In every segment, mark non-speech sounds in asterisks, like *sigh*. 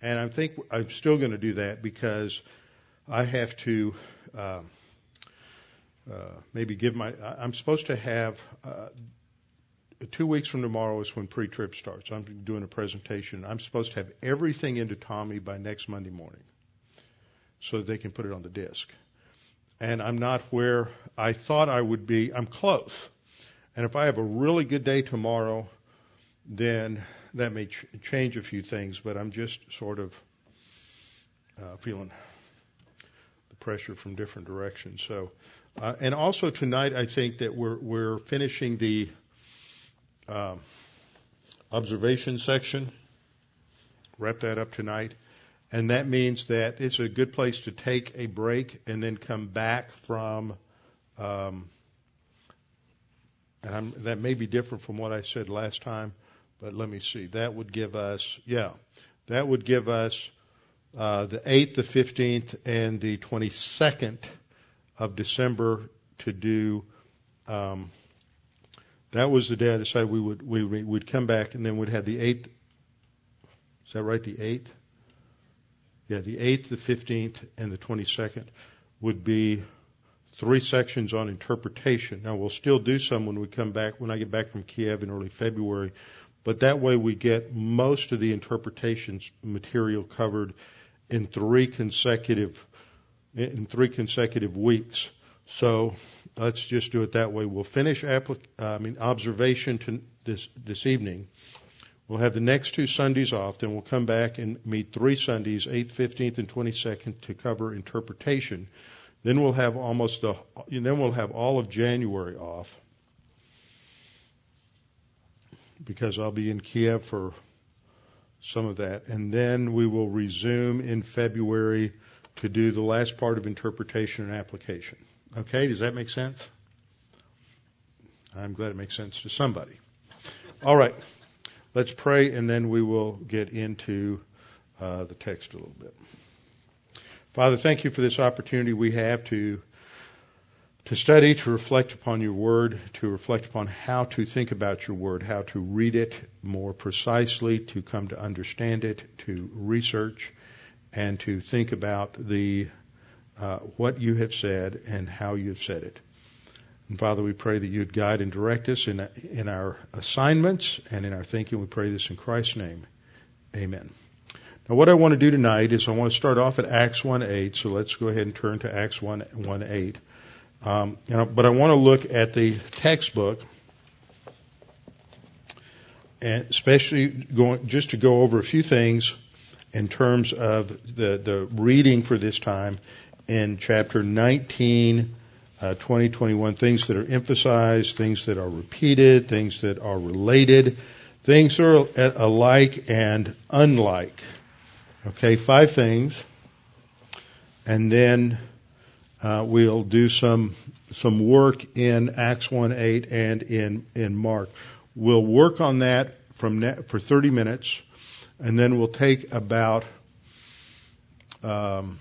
And I think I'm still going to do that because I have to uh, uh, maybe give my. I'm supposed to have. Uh, two weeks from tomorrow is when pre trip starts. I'm doing a presentation. I'm supposed to have everything into Tommy by next Monday morning, so that they can put it on the disc. And I'm not where I thought I would be. I'm close. And if I have a really good day tomorrow, then that may ch- change a few things. But I'm just sort of uh, feeling the pressure from different directions. So. Uh, and also tonight, I think that we're we're finishing the um, observation section. Wrap that up tonight, and that means that it's a good place to take a break and then come back from. Um, and I'm, that may be different from what I said last time, but let me see. That would give us, yeah, that would give us uh, the 8th, the 15th, and the 22nd of December to do. Um, that was the day I decided we would we would come back, and then we'd have the eighth. Is that right? The eighth. Yeah, the eighth, the fifteenth, and the twenty-second would be three sections on interpretation. Now we'll still do some when we come back when I get back from Kiev in early February, but that way we get most of the interpretations material covered in three consecutive in three consecutive weeks. So let's just do it that way. We'll finish applic- I mean observation this this evening. We'll have the next two Sundays off, then we'll come back and meet three Sundays, 8th, 15th, and 22nd, to cover interpretation. Then we'll have almost the then we'll have all of January off because I'll be in Kiev for some of that, and then we will resume in February to do the last part of interpretation and application. Okay, does that make sense? I'm glad it makes sense to somebody. All right, let's pray and then we will get into uh, the text a little bit. Father, thank you for this opportunity we have to to study, to reflect upon your word, to reflect upon how to think about your word, how to read it more precisely, to come to understand it, to research, and to think about the uh, what you have said and how you have said it. And Father, we pray that you'd guide and direct us in, in our assignments and in our thinking. We pray this in Christ's name. Amen. Now, what I want to do tonight is I want to start off at Acts 1:8. So let's go ahead and turn to Acts 1:8. Um, but I want to look at the textbook, and especially going just to go over a few things in terms of the, the reading for this time in chapter 19, uh, 20, 21, things that are emphasized, things that are repeated, things that are related, things that are alike and unlike. Okay, five things. And then uh, we'll do some some work in Acts 1 8 and in, in Mark. We'll work on that from for 30 minutes and then we'll take about um,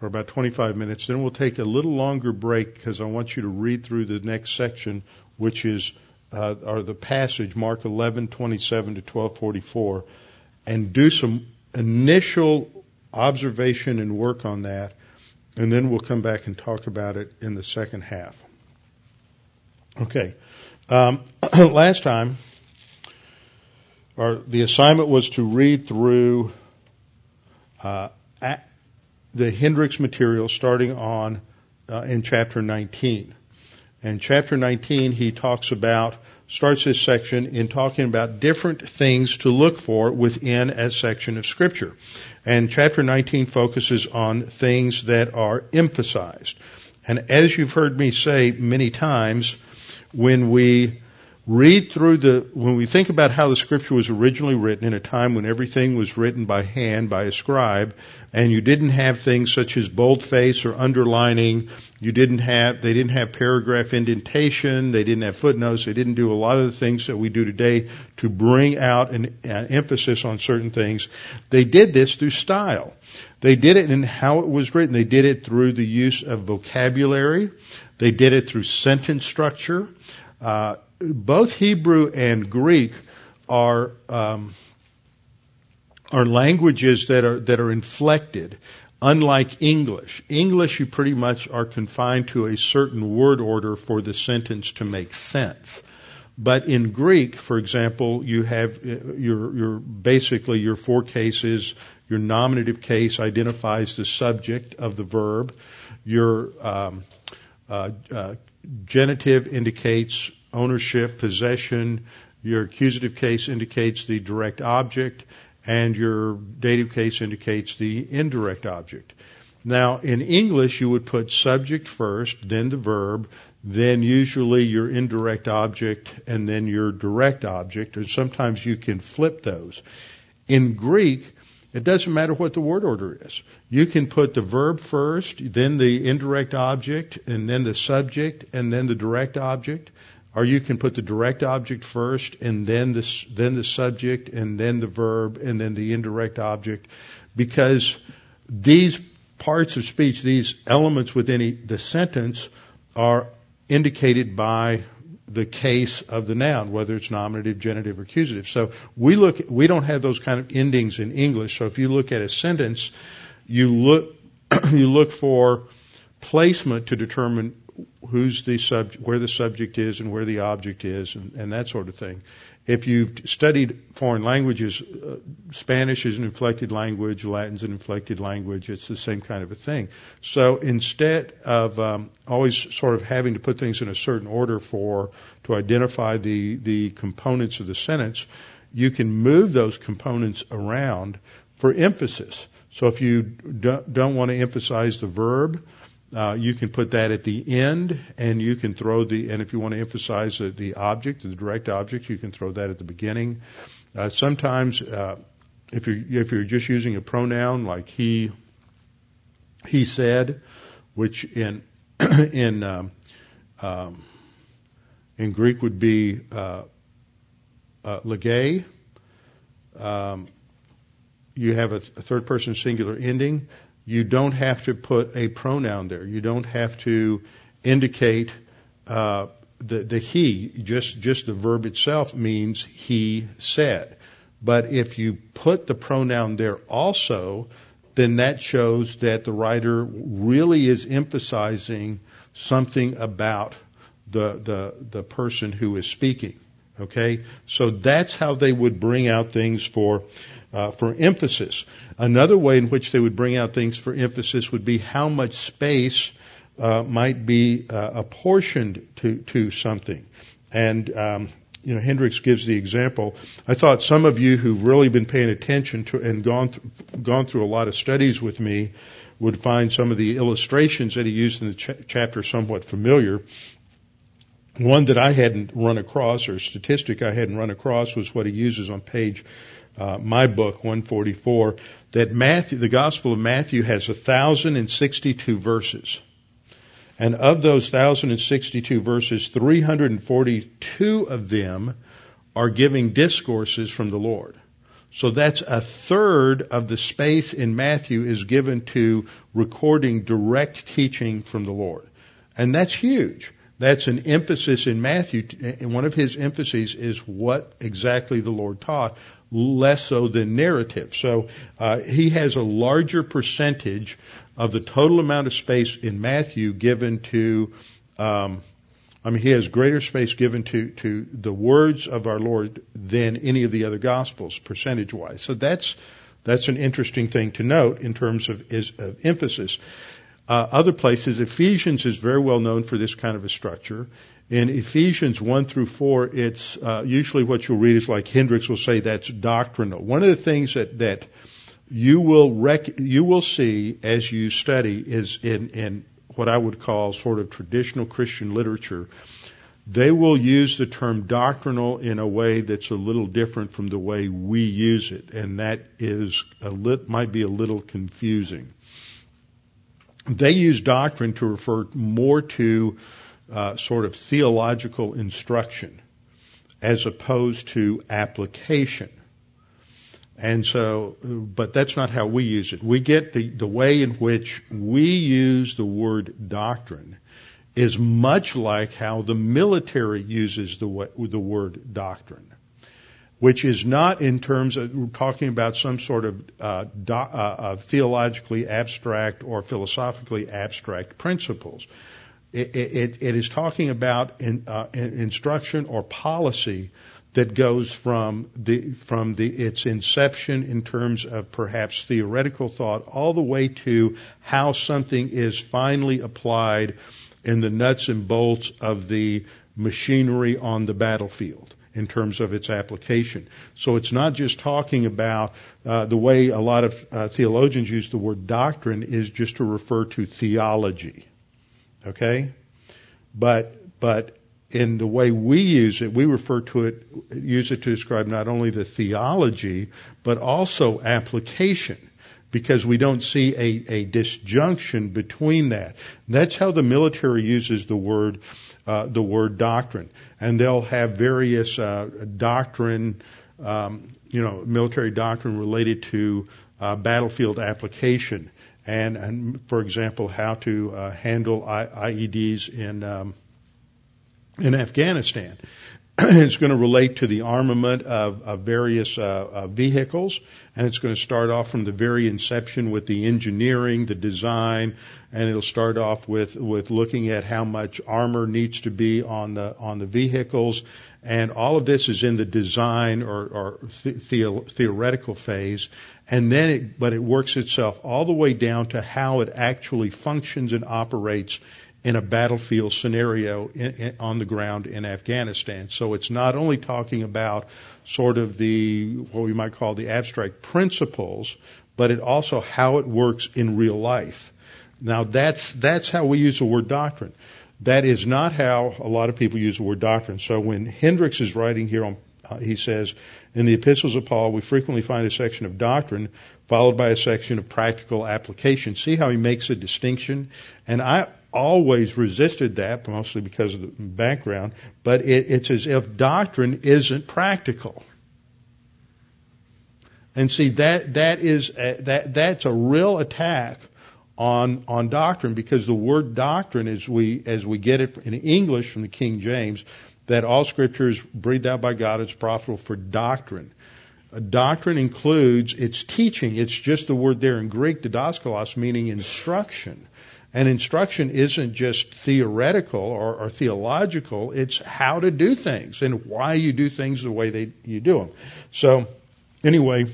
or about 25 minutes. Then we'll take a little longer break because I want you to read through the next section, which is uh, or the passage Mark 11:27 to 12:44, and do some initial observation and work on that, and then we'll come back and talk about it in the second half. Okay. Um, *clears throat* last time or the assignment was to read through uh, the Hendricks material starting on uh, in chapter 19. And chapter 19, he talks about starts this section in talking about different things to look for within a section of scripture. And chapter 19 focuses on things that are emphasized. And as you've heard me say many times, when we read through the, when we think about how the scripture was originally written in a time when everything was written by hand by a scribe, and you didn't have things such as boldface or underlining, you didn't have, they didn't have paragraph indentation, they didn't have footnotes, they didn't do a lot of the things that we do today to bring out an, an emphasis on certain things. They did this through style. They did it in how it was written. They did it through the use of vocabulary. They did it through sentence structure. Uh, both Hebrew and Greek are um, are languages that are that are inflected. Unlike English, English you pretty much are confined to a certain word order for the sentence to make sense. But in Greek, for example, you have uh, your, your basically your four cases. Your nominative case identifies the subject of the verb. Your um, uh, uh, genitive indicates ownership, possession. Your accusative case indicates the direct object, and your dative case indicates the indirect object. Now, in English, you would put subject first, then the verb, then usually your indirect object, and then your direct object, and sometimes you can flip those. In Greek, it doesn't matter what the word order is. You can put the verb first, then the indirect object, and then the subject, and then the direct object. Or you can put the direct object first, and then the, then the subject, and then the verb, and then the indirect object. Because these parts of speech, these elements within the sentence, are indicated by the case of the noun, whether it's nominative, genitive, or accusative. So we look, we don't have those kind of endings in English. So if you look at a sentence, you look, *clears throat* you look for placement to determine who's the subject, where the subject is and where the object is and, and that sort of thing if you've studied foreign languages, uh, Spanish is an inflected language, Latin's an inflected language. It's the same kind of a thing. So instead of um, always sort of having to put things in a certain order for to identify the the components of the sentence, you can move those components around for emphasis. So if you don't want to emphasize the verb, uh, you can put that at the end, and you can throw the. And if you want to emphasize the, the object, the direct object, you can throw that at the beginning. Uh, sometimes, uh, if you're if you're just using a pronoun like he, he said, which in *clears throat* in um, um, in Greek would be uh, uh, legay. Um, you have a, a third person singular ending you don't have to put a pronoun there. You don't have to indicate uh, the, the he. Just just the verb itself means he said. But if you put the pronoun there also, then that shows that the writer really is emphasizing something about the the the person who is speaking. Okay, so that's how they would bring out things for uh, for emphasis. Another way in which they would bring out things for emphasis would be how much space uh, might be uh, apportioned to to something. And um, you know, Hendricks gives the example. I thought some of you who've really been paying attention to and gone th- gone through a lot of studies with me would find some of the illustrations that he used in the ch- chapter somewhat familiar. One that I hadn't run across, or statistic I hadn't run across, was what he uses on page uh, my book 144 that Matthew, the Gospel of Matthew, has 1,062 verses. And of those 1,062 verses, 342 of them are giving discourses from the Lord. So that's a third of the space in Matthew is given to recording direct teaching from the Lord. And that's huge. That's an emphasis in Matthew. And one of his emphases is what exactly the Lord taught, less so than narrative. So uh, he has a larger percentage of the total amount of space in Matthew given to. Um, I mean, he has greater space given to to the words of our Lord than any of the other Gospels, percentage wise. So that's that's an interesting thing to note in terms of, is, of emphasis. Uh, other places, Ephesians is very well known for this kind of a structure. In Ephesians 1 through 4, it's uh, usually what you'll read is like Hendricks will say that's doctrinal. One of the things that, that you will rec- you will see as you study is in, in what I would call sort of traditional Christian literature, they will use the term doctrinal in a way that's a little different from the way we use it, and that is a lit, might be a little confusing they use doctrine to refer more to uh, sort of theological instruction as opposed to application. And so, but that's not how we use it. We get the, the way in which we use the word doctrine is much like how the military uses the, the word doctrine. which is not in terms of talking about some sort of uh, do, uh, uh, theologically abstract or philosophically abstract principles. It, it, it is talking about in, uh, instruction or policy that goes from the from the its inception in terms of perhaps theoretical thought all the way to how something is finally applied in the nuts and bolts of the machinery on the battlefield in terms of its application. So it's not just talking about uh, the way a lot of uh, theologians use the word doctrine is just to refer to theology. Okay? But, but in the way we use it, we refer to it, use it to describe not only the theology, but also application because we don't see a, a disjunction between that. That's how the military uses the word uh, the word doctrine, and they'll have various uh, doctrine, um, you know, military doctrine related to uh, battlefield application, and, and for example, how to uh, handle I- IEDs in um, in Afghanistan. *clears throat* it's going to relate to the armament of, of various uh, uh, vehicles, and it's going to start off from the very inception with the engineering, the design, and it'll start off with with looking at how much armor needs to be on the on the vehicles, and all of this is in the design or, or the, theoretical phase, and then it, but it works itself all the way down to how it actually functions and operates in a battlefield scenario in, in, on the ground in Afghanistan. So it's not only talking about sort of the what we might call the abstract principles, but it also how it works in real life. Now that's that's how we use the word doctrine. That is not how a lot of people use the word doctrine. So when Hendricks is writing here on, uh, he says, in the epistles of Paul, we frequently find a section of doctrine followed by a section of practical application. See how he makes a distinction? And I, always resisted that, mostly because of the background, but it, it's as if doctrine isn't practical. And see that that is a, that that's a real attack on on doctrine because the word doctrine as we as we get it in English from the King James that all scripture is breathed out by God is profitable for doctrine. A doctrine includes its teaching. It's just the word there in Greek, didaskalos, meaning instruction. And instruction isn't just theoretical or, or, theological, it's how to do things and why you do things the way they, you do them. So, anyway,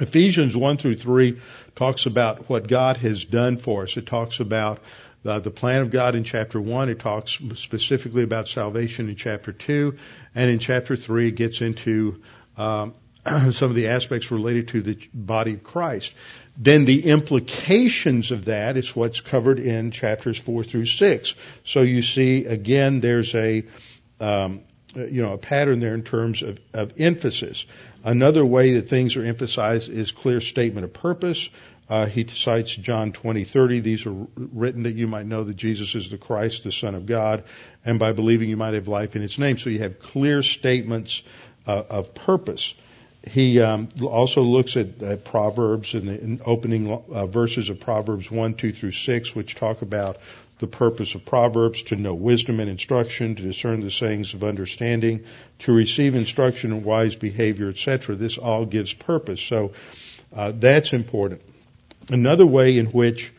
Ephesians 1 through 3 talks about what God has done for us. It talks about uh, the plan of God in chapter 1. It talks specifically about salvation in chapter 2. And in chapter 3, it gets into um, *clears throat* some of the aspects related to the body of Christ then the implications of that is what's covered in chapters four through six. So you see, again, there's a, um, you know, a pattern there in terms of, of emphasis. Another way that things are emphasized is clear statement of purpose. Uh, he cites John 20:30. These are written that you might know that Jesus is the Christ, the Son of God, and by believing you might have life in His name. So you have clear statements uh, of purpose he um, also looks at Proverbs and the opening uh, verses of Proverbs 1, 2 through 6, which talk about the purpose of Proverbs to know wisdom and instruction, to discern the sayings of understanding, to receive instruction in wise behavior, etc. This all gives purpose. So uh, that's important. Another way in which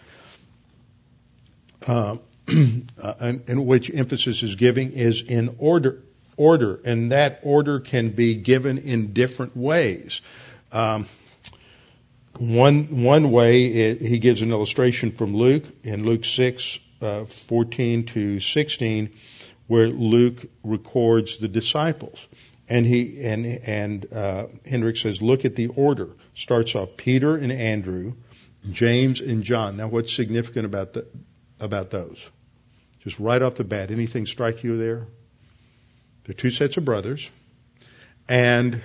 uh, *clears throat* in which emphasis is giving is in order order, and that order can be given in different ways. Um, one one way it, he gives an illustration from Luke in Luke six uh, fourteen to sixteen, where Luke records the disciples, and he and and uh, Hendrick says, look at the order. Starts off Peter and Andrew, James and John. Now, what's significant about the, about those? Just right off the bat, anything strike you there? They're two sets of brothers. And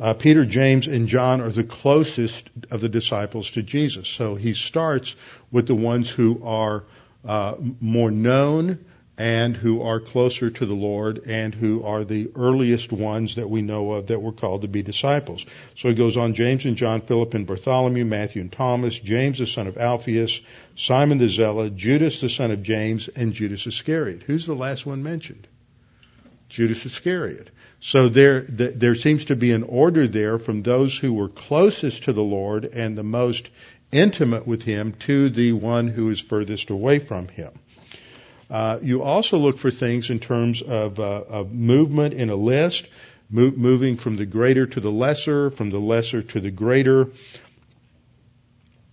uh, Peter, James, and John are the closest of the disciples to Jesus. So he starts with the ones who are uh, more known and who are closer to the Lord and who are the earliest ones that we know of that were called to be disciples. So he goes on James and John, Philip and Bartholomew, Matthew and Thomas, James the son of Alphaeus, Simon the Zealot, Judas the son of James, and Judas Iscariot. Who's the last one mentioned? Judas Iscariot. So there, there seems to be an order there from those who were closest to the Lord and the most intimate with Him to the one who is furthest away from Him. Uh, you also look for things in terms of, uh, of movement in a list, moving from the greater to the lesser, from the lesser to the greater,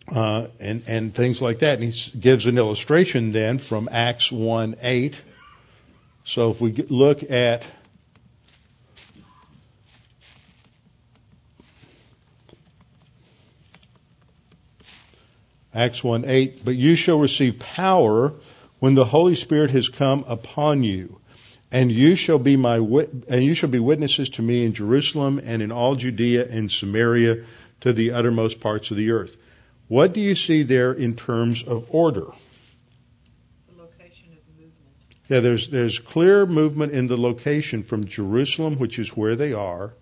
uh, and and things like that. And he gives an illustration then from Acts one eight. So if we look at Acts 1 8, but you shall receive power when the Holy Spirit has come upon you, and you shall be my and you shall be witnesses to me in Jerusalem and in all Judea and Samaria to the uttermost parts of the earth. What do you see there in terms of order? The location of the movement. Yeah, there's there's clear movement in the location from Jerusalem, which is where they are,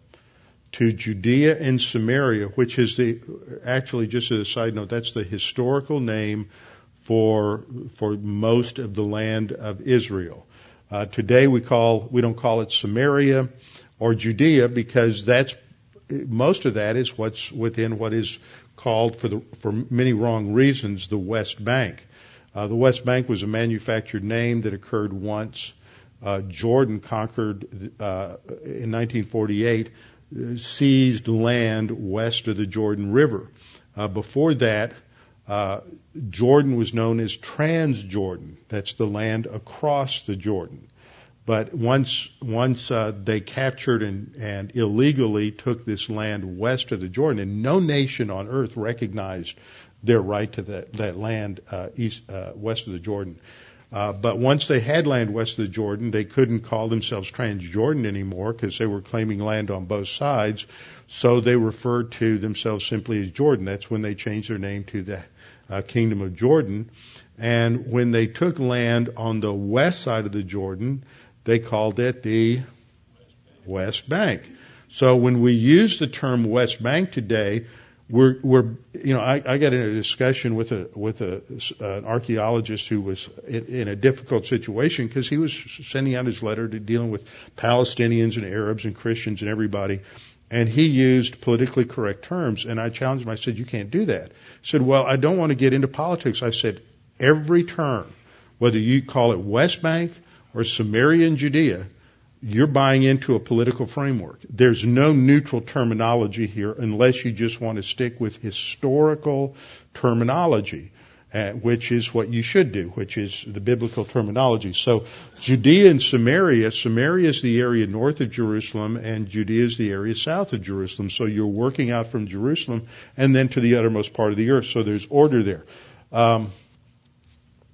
to Judea and Samaria, which is the actually just as a side note, that's the historical name for for most of the land of Israel. Uh, today we call we don't call it Samaria or Judea because that's most of that is what's within what is called for the for many wrong reasons the West Bank. Uh, the West Bank was a manufactured name that occurred once. Uh, Jordan conquered uh, in 1948 seized land west of the Jordan River. Uh, before that, uh, Jordan was known as Transjordan. That's the land across the Jordan. But once once uh, they captured and, and illegally took this land west of the Jordan, and no nation on earth recognized their right to that that land uh, east uh, west of the Jordan. Uh, but once they had land west of the Jordan, they couldn't call themselves Transjordan anymore because they were claiming land on both sides. So they referred to themselves simply as Jordan. That's when they changed their name to the uh, Kingdom of Jordan. And when they took land on the west side of the Jordan, they called it the West Bank. So when we use the term West Bank today, we're, we're, you know, I, I got in a discussion with a, with a, an archaeologist who was in, in a difficult situation because he was sending out his letter to dealing with Palestinians and Arabs and Christians and everybody. And he used politically correct terms. And I challenged him. I said, you can't do that. He said, well, I don't want to get into politics. I said, every term, whether you call it West Bank or Samaria and Judea, you're buying into a political framework. There's no neutral terminology here unless you just want to stick with historical terminology, uh, which is what you should do, which is the biblical terminology. So Judea and Samaria, Samaria is the area north of Jerusalem and Judea is the area south of Jerusalem. So you're working out from Jerusalem and then to the uttermost part of the earth. So there's order there. Um,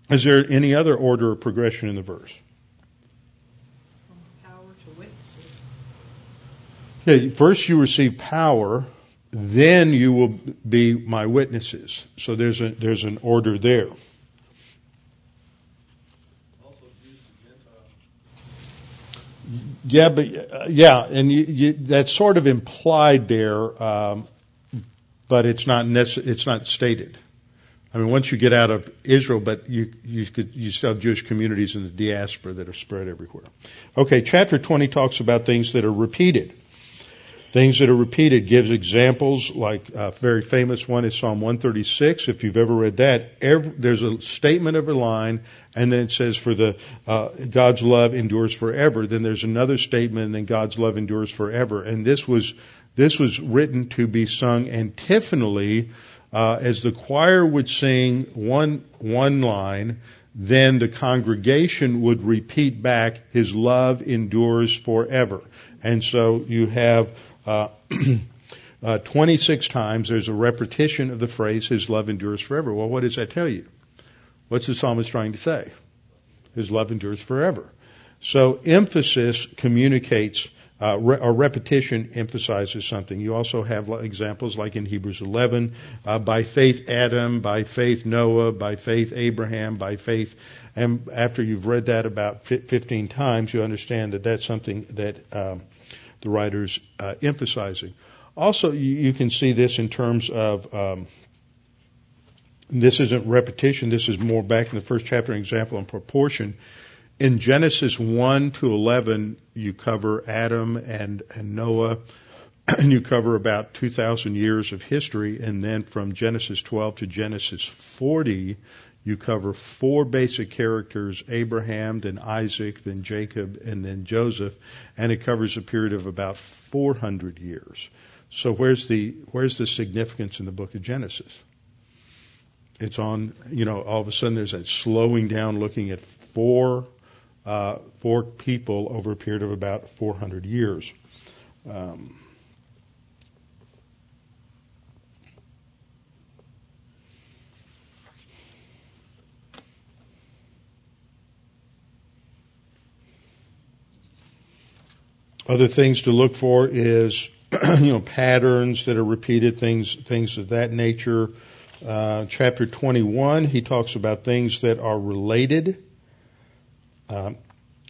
is there any other order or progression in the verse? Okay, first you receive power, then you will be my witnesses. So there's a there's an order there. Yeah, but uh, yeah, and you, you, that's sort of implied there, um, but it's not nece- it's not stated. I mean, once you get out of Israel, but you you could you still have Jewish communities in the diaspora that are spread everywhere. Okay, chapter 20 talks about things that are repeated. Things that are repeated gives examples like a very famous one is Psalm 136. If you've ever read that, every, there's a statement of a line and then it says for the, uh, God's love endures forever. Then there's another statement and then God's love endures forever. And this was, this was written to be sung antiphonally, uh, as the choir would sing one, one line, then the congregation would repeat back, His love endures forever. And so you have uh, *clears throat* uh, 26 times there's a repetition of the phrase, His love endures forever. Well, what does that tell you? What's the psalmist trying to say? His love endures forever. So emphasis communicates, uh, re- or repetition emphasizes something. You also have examples like in Hebrews 11, uh, by faith Adam, by faith Noah, by faith Abraham, by faith, and after you've read that about 15 times, you understand that that's something that um, the writer's uh, emphasizing. Also, you, you, can see this in terms of um, this isn't repetition. This is more back in the first chapter, an example in proportion. in Genesis 1 to 11, you cover Adam and, and Noah, *clears throat* and you cover about 2,000 years of history. And then from Genesis 12 to Genesis 40, you cover four basic characters Abraham, then Isaac, then Jacob, and then Joseph. And it covers a period of about 400 years. So where's the, where's the significance in the book of Genesis? It's on, you know, all of a sudden there's that slowing down looking at four uh, for people over a period of about 400 years. Um, other things to look for is *clears throat* you know patterns that are repeated things things of that nature uh, chapter 21 he talks about things that are related uh,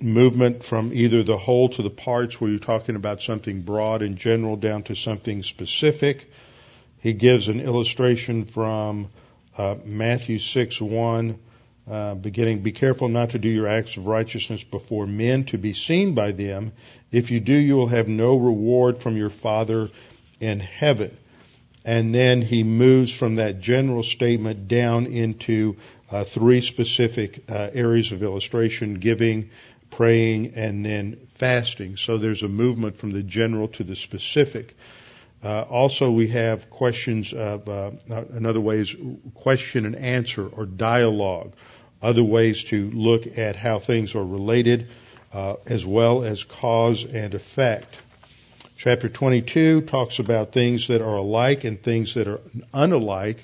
movement from either the whole to the parts, where you're talking about something broad and general down to something specific. He gives an illustration from uh, Matthew 6 1, uh, beginning, Be careful not to do your acts of righteousness before men to be seen by them. If you do, you will have no reward from your Father in heaven. And then he moves from that general statement down into uh, three specific uh, areas of illustration giving, praying, and then fasting. So there's a movement from the general to the specific. Uh, also, we have questions of, uh, another way is question and answer or dialogue, other ways to look at how things are related, uh, as well as cause and effect. Chapter 22 talks about things that are alike and things that are unalike,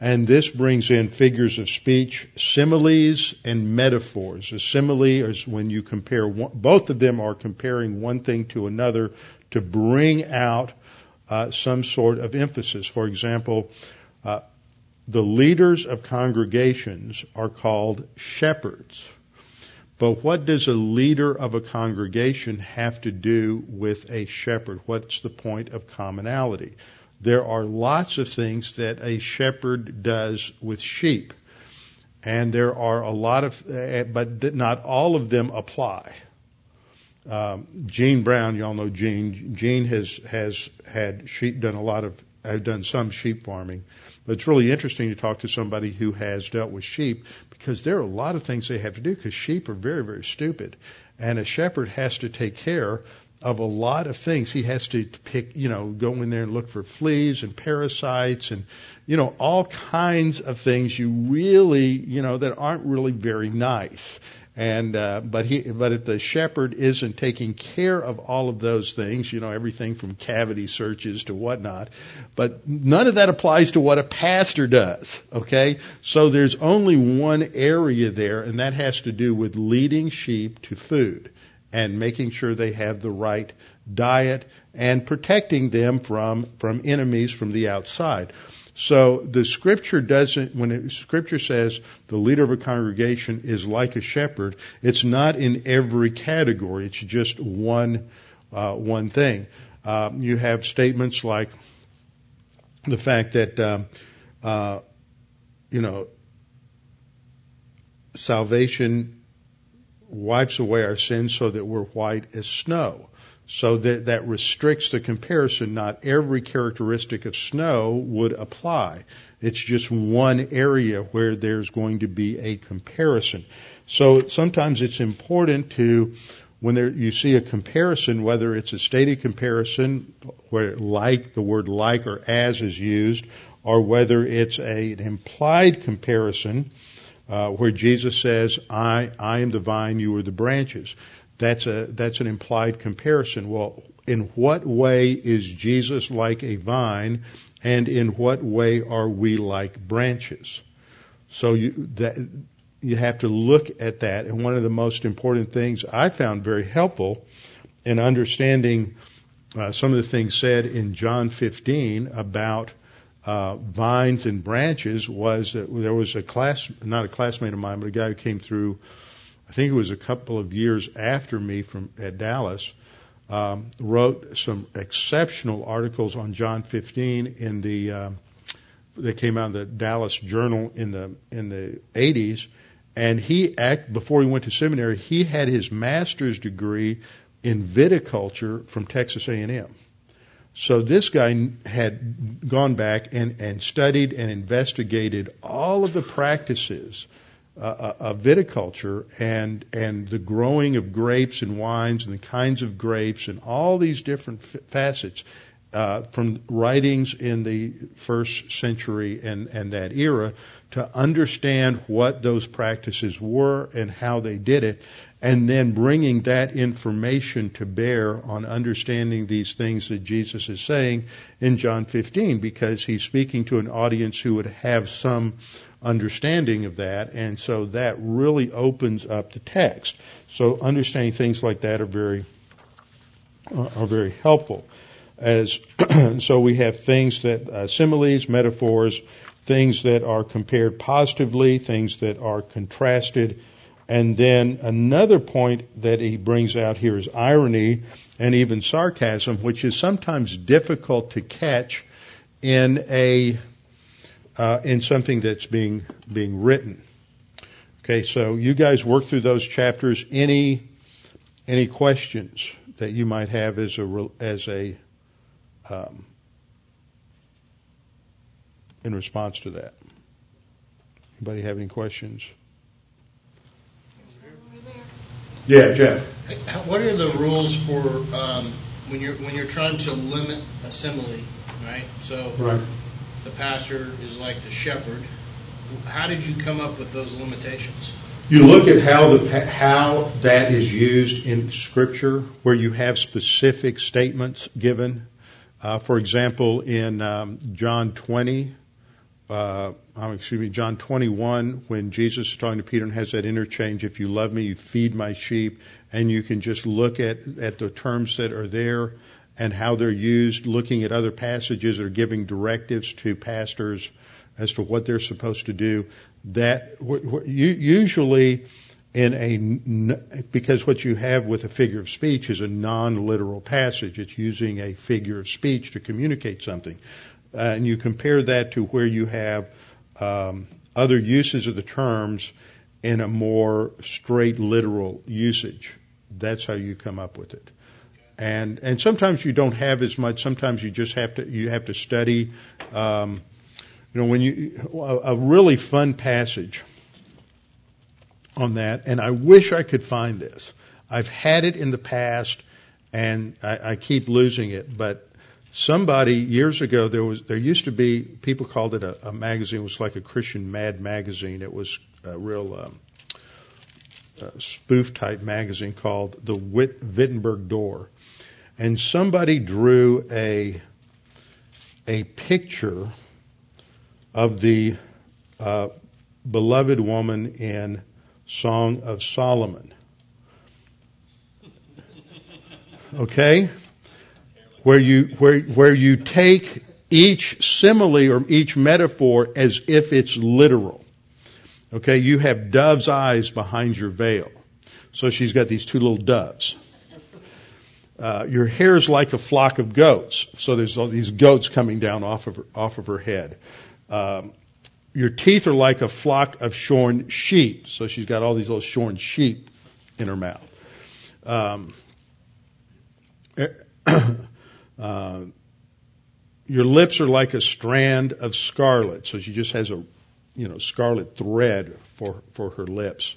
and this brings in figures of speech, similes, and metaphors. A simile is when you compare one, both of them are comparing one thing to another to bring out uh, some sort of emphasis. For example, uh, the leaders of congregations are called shepherds. But what does a leader of a congregation have to do with a shepherd? What's the point of commonality? there are lots of things that a shepherd does with sheep. And there are a lot of, uh, but not all of them apply. Um, Gene Brown, y'all know Gene. Gene has has had sheep done a lot of, have done some sheep farming, but it's really interesting to talk to somebody who has dealt with sheep because there are a lot of things they have to do because sheep are very very stupid, and a shepherd has to take care of a lot of things. He has to pick, you know, go in there and look for fleas and parasites and, you know, all kinds of things you really, you know, that aren't really very nice. And uh, but he but if the shepherd isn't taking care of all of those things, you know, everything from cavity searches to whatnot, but none of that applies to what a pastor does. Okay, so there's only one area there, and that has to do with leading sheep to food and making sure they have the right diet and protecting them from, from enemies from the outside. So the scripture doesn't, when it, scripture says the leader of a congregation is like a shepherd, it's not in every category. It's just one, uh, one thing. Uh, you have statements like the fact that, um, uh, you know, salvation wipes away our sins so that we're white as snow. So that, that restricts the comparison. Not every characteristic of snow would apply. It's just one area where there's going to be a comparison. So sometimes it's important to, when there, you see a comparison, whether it's a stated comparison where like, the word like or as is used, or whether it's a, an implied comparison, uh, where Jesus says, I, I am the vine, you are the branches. That's a, that's an implied comparison. Well, in what way is Jesus like a vine and in what way are we like branches? So you, that, you have to look at that. And one of the most important things I found very helpful in understanding uh, some of the things said in John 15 about uh, vines and branches was that there was a class, not a classmate of mine, but a guy who came through. I think it was a couple of years after me from at Dallas. Um, wrote some exceptional articles on John 15 in the uh, that came out in the Dallas Journal in the in the 80s, and he act before he went to seminary. He had his master's degree in viticulture from Texas A&M. So this guy had gone back and, and studied and investigated all of the practices uh, of viticulture and and the growing of grapes and wines and the kinds of grapes and all these different f- facets uh, from writings in the first century and and that era to understand what those practices were and how they did it and then bringing that information to bear on understanding these things that Jesus is saying in John 15 because he's speaking to an audience who would have some understanding of that, and so that really opens up the text. So understanding things like that are very uh, are very helpful. As *clears throat* so, we have things that uh, similes, metaphors, things that are compared positively, things that are contrasted, and then another point that he brings out here is irony and even sarcasm, which is sometimes difficult to catch in a uh, in something that's being being written. Okay, so you guys work through those chapters. Any any questions that you might have as a as a um, in response to that? Anybody have any questions? Yeah, Jeff. What are the rules for um, when you're when you're trying to limit a simile, right? So right the pastor is like the shepherd. How did you come up with those limitations? You look at how the how that is used in Scripture, where you have specific statements given. Uh, for example, in um, John 20, uh, um, excuse me, John 21, when Jesus is talking to Peter and has that interchange, if you love me, you feed my sheep, and you can just look at, at the terms that are there and how they're used, looking at other passages or giving directives to pastors as to what they're supposed to do. That usually in a because what you have with a figure of speech is a non-literal passage. It's using a figure of speech to communicate something, uh, and you compare that to where you have um, other uses of the terms in a more straight literal usage. That's how you come up with it and and sometimes you don't have as much. Sometimes you just have to you have to study. Um, you know, when you a, a really fun passage on that, and I wish I could find this. I've had it in the past, and I, I keep losing it. But somebody years ago there was there used to be people called it a, a magazine. It was like a Christian Mad magazine. It was a real um, spoof type magazine called the Wittenberg Door and somebody drew a a picture of the uh, beloved woman in Song of Solomon. Okay, where you where where you take each simile or each metaphor as if it's literal. Okay, you have dove's eyes behind your veil. So she's got these two little doves. Uh, your hair is like a flock of goats. So there's all these goats coming down off of her, off of her head. Um, your teeth are like a flock of shorn sheep. So she's got all these little shorn sheep in her mouth. Um, *clears throat* uh, your lips are like a strand of scarlet. So she just has a, you know, scarlet thread for, for her lips.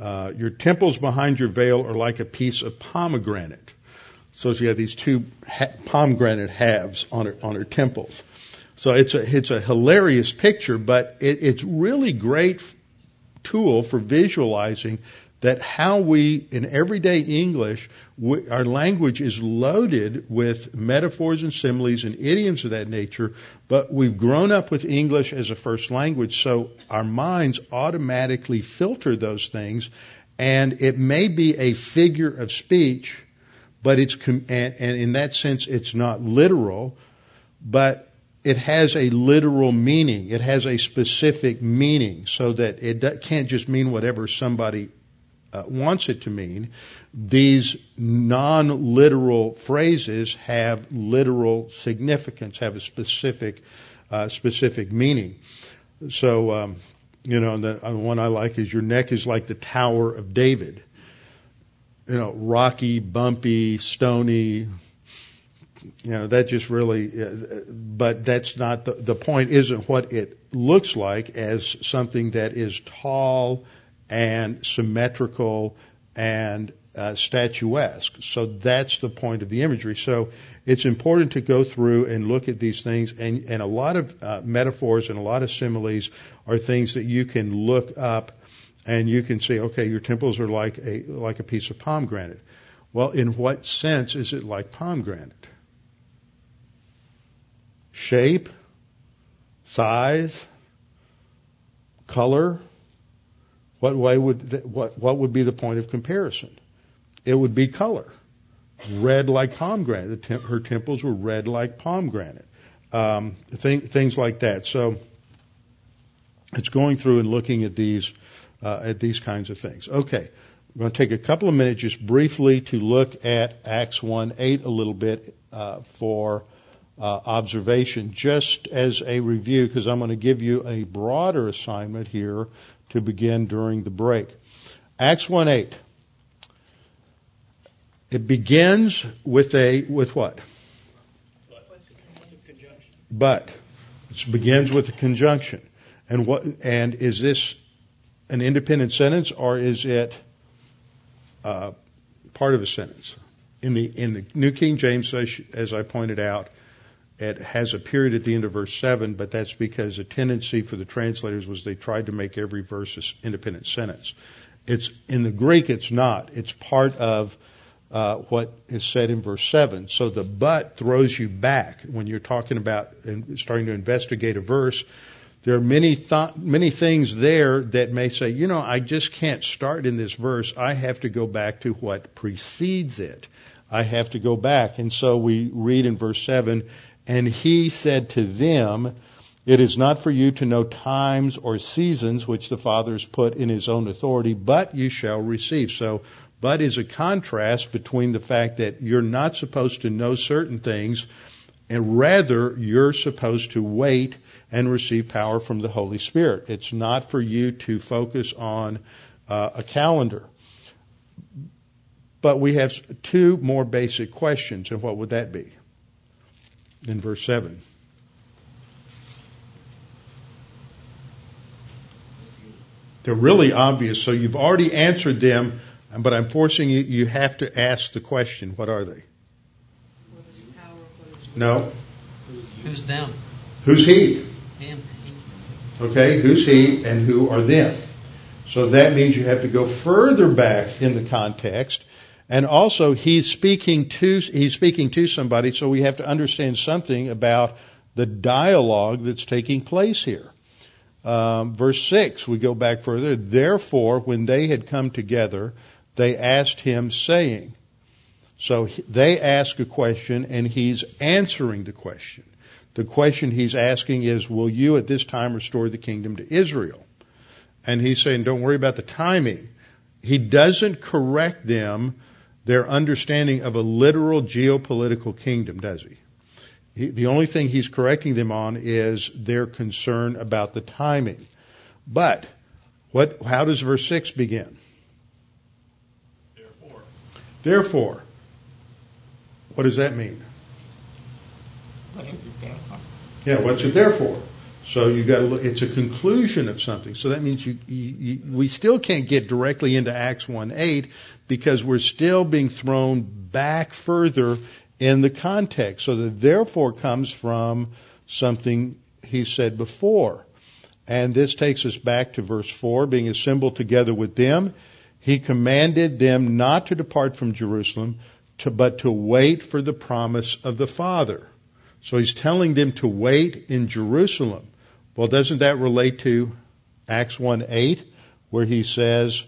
Uh, your temples behind your veil are like a piece of pomegranate. So she had these two ha- pomegranate halves on her on her temples. So it's a it's a hilarious picture, but it, it's really great tool for visualizing that how we in everyday English we, our language is loaded with metaphors and similes and idioms of that nature, but we've grown up with English as a first language, so our minds automatically filter those things, and it may be a figure of speech but it's and, and in that sense it's not literal, but it has a literal meaning. It has a specific meaning, so that it can't just mean whatever somebody uh, wants it to mean. These non-literal phrases have literal significance, have a specific uh, specific meaning. So um, You know, and the uh, one I like is your neck is like the Tower of David. You know, rocky, bumpy, stony. You know, that just really, uh, but that's not the, the point isn't what it looks like as something that is tall and symmetrical and uh, statuesque. So that's the point of the imagery. So it's important to go through and look at these things, and, and a lot of uh, metaphors and a lot of similes are things that you can look up, and you can say, okay, your temples are like a like a piece of pomegranate. Well, in what sense is it like pomegranate? Shape, size, color. What way would th- what what would be the point of comparison? It would be color red like pomegranate. Temp- her temples were red like pomegranate. Um, th- things like that. So it's going through and looking at these uh, at these kinds of things. Okay, I'm going to take a couple of minutes just briefly to look at Acts 1 8 a little bit uh, for uh, observation, just as a review, because I'm going to give you a broader assignment here to begin during the break. Acts 1 8. It begins with a with what? But it begins with a conjunction. And what and is this an independent sentence or is it uh, part of a sentence? In the in the New King James, as I pointed out, it has a period at the end of verse seven, but that's because a tendency for the translators was they tried to make every verse an independent sentence. It's in the Greek, it's not. It's part of uh, what is said in verse 7. So the but throws you back when you're talking about and starting to investigate a verse. There are many th- many things there that may say, you know, I just can't start in this verse. I have to go back to what precedes it. I have to go back. And so we read in verse 7, and he said to them, it is not for you to know times or seasons which the Father has put in his own authority, but you shall receive. So but is a contrast between the fact that you're not supposed to know certain things and rather you're supposed to wait and receive power from the Holy Spirit. It's not for you to focus on uh, a calendar. But we have two more basic questions, and what would that be? In verse 7. They're really obvious, so you've already answered them but I'm forcing you, you have to ask the question, what are they? What is power? What is No. Who's them? Who's he? Okay, who's he and who are them? So that means you have to go further back in the context. And also he's speaking to, he's speaking to somebody, so we have to understand something about the dialogue that's taking place here. Um, verse 6, we go back further. Therefore, when they had come together, they asked him saying, so they ask a question and he's answering the question. The question he's asking is, will you at this time restore the kingdom to Israel? And he's saying, don't worry about the timing. He doesn't correct them, their understanding of a literal geopolitical kingdom, does he? he? The only thing he's correcting them on is their concern about the timing. But what, how does verse 6 begin? Therefore, Therefore. what does that mean? Yeah, what's it there for? So you got to look. It's a conclusion of something. So that means you, you, you, we still can't get directly into Acts one eight because we're still being thrown back further in the context. So the therefore comes from something he said before, and this takes us back to verse four, being assembled together with them he commanded them not to depart from Jerusalem, to, but to wait for the promise of the Father. So he's telling them to wait in Jerusalem. Well, doesn't that relate to Acts 1 8, where he says,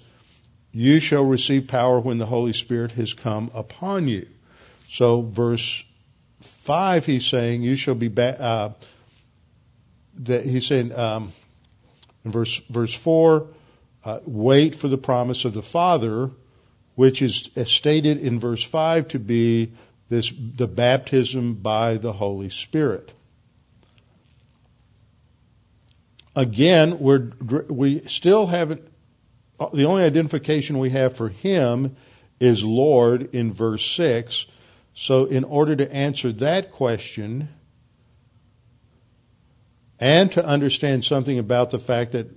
You shall receive power when the Holy Spirit has come upon you. So, verse 5, he's saying, You shall be, ba- uh, that he's saying, um, in verse, verse 4, uh, wait for the promise of the Father, which is stated in verse 5 to be this, the baptism by the Holy Spirit. again, we're, we still haven't, the only identification we have for him is Lord in verse 6. So in order to answer that question, and to understand something about the fact that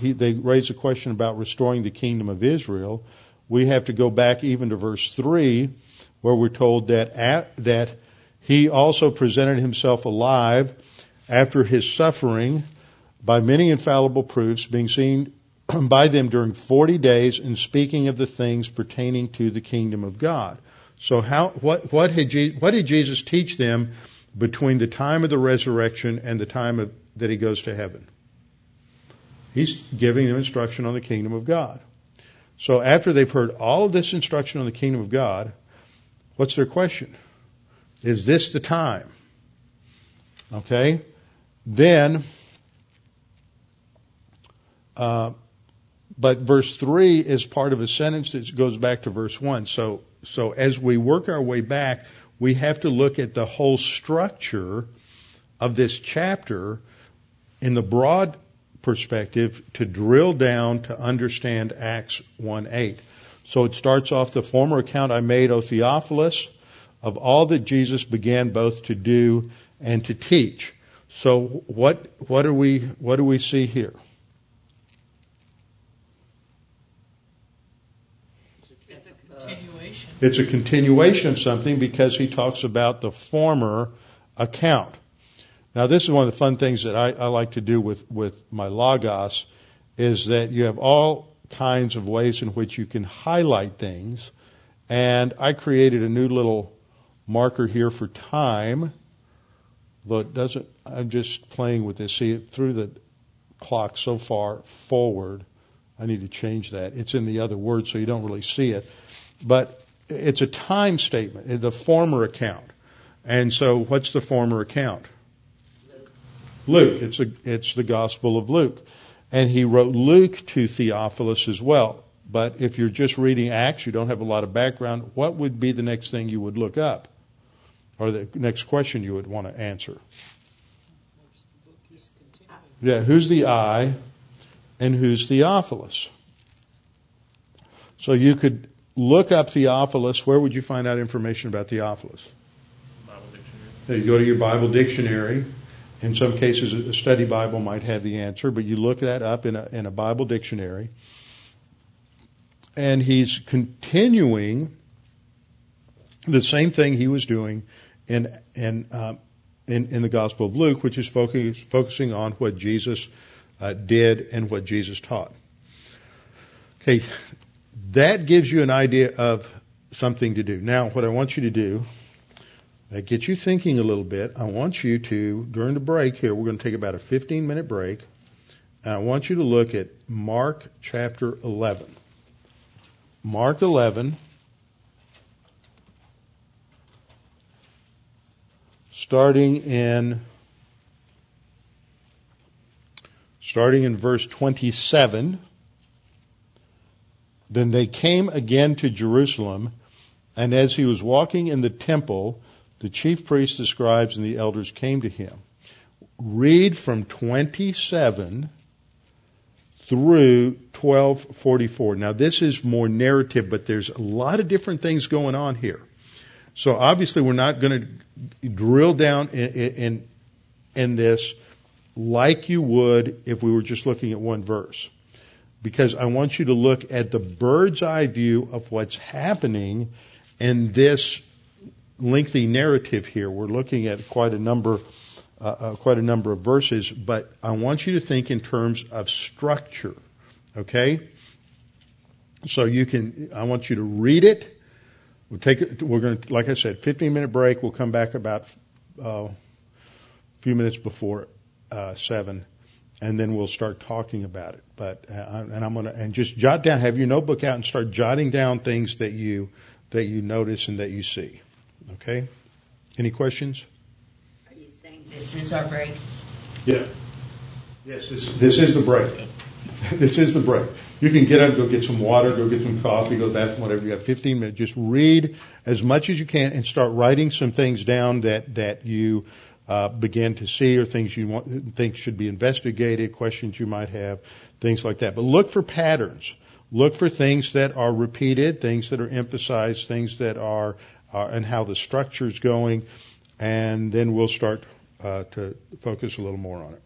he, they raise a question about restoring the kingdom of Israel, we have to go back even to verse 3, where we're told that, at, that he also presented himself alive after his suffering by many infallible proofs, being seen *clears throat* by them during 40 days and speaking of the things pertaining to the kingdom of God. So how, what, what, had, what did Jesus teach them between the time of the resurrection and the time of, that he goes to heaven? He's giving them instruction on the kingdom of God. So after they've heard all of this instruction on the kingdom of God, what's their question? Is this the time? Okay? Then, uh, but verse 3 is part of a sentence that goes back to verse 1. So, so as we work our way back, we have to look at the whole structure of this chapter in the broad perspective to drill down to understand Acts 1 8. So it starts off the former account I made, O Theophilus, of all that Jesus began both to do and to teach. So what what do we what do we see here? It's a continuation. It's a continuation of something because he talks about the former account. Now, this is one of the fun things that I, I like to do with, with my Logos is that you have all kinds of ways in which you can highlight things. And I created a new little marker here for time. Though it doesn't, I'm just playing with this. See, it through the clock so far forward. I need to change that. It's in the other word, so you don't really see it. But it's a time statement, the former account. And so, what's the former account? Luke. It's a, it's the Gospel of Luke. And he wrote Luke to Theophilus as well. But if you're just reading Acts, you don't have a lot of background, what would be the next thing you would look up? Or the next question you would want to answer? Yeah, who's the I and who's Theophilus? So you could look up Theophilus. Where would you find out information about Theophilus? Bible dictionary. You go to your Bible dictionary in some cases, a study Bible might have the answer, but you look that up in a, in a Bible dictionary. And he's continuing the same thing he was doing in, in, uh, in, in, the Gospel of Luke, which is focus, focusing on what Jesus uh, did and what Jesus taught. Okay, that gives you an idea of something to do. Now, what I want you to do that gets you thinking a little bit. I want you to, during the break here, we're going to take about a 15 minute break. And I want you to look at Mark chapter 11. Mark 11, starting in starting in verse 27. Then they came again to Jerusalem, and as he was walking in the temple, the chief priests, the scribes, and the elders came to him. Read from 27 through 1244. Now this is more narrative, but there's a lot of different things going on here. So obviously we're not going to drill down in, in, in this like you would if we were just looking at one verse. Because I want you to look at the bird's eye view of what's happening in this lengthy narrative here. We're looking at quite a number, uh, uh, quite a number of verses, but I want you to think in terms of structure. Okay? So you can, I want you to read it. We'll take we're going to, like I said, 15 minute break. We'll come back about uh, a few minutes before uh, 7 and then we'll start talking about it. But uh, and I'm gonna and just jot down, have your notebook out and start jotting down things that you that you notice and that you see. Okay? Any questions? Are you saying this is our break? Yeah. Yes, this, this is the break. *laughs* this is the break. You can get up, go get some water, go get some coffee, go to the bathroom, whatever. You have 15 minutes. Just read as much as you can and start writing some things down that, that you, uh, begin to see or things you want, think should be investigated, questions you might have, things like that. But look for patterns. Look for things that are repeated, things that are emphasized, things that are, uh, and how the structure is going, and then we'll start uh, to focus a little more on it.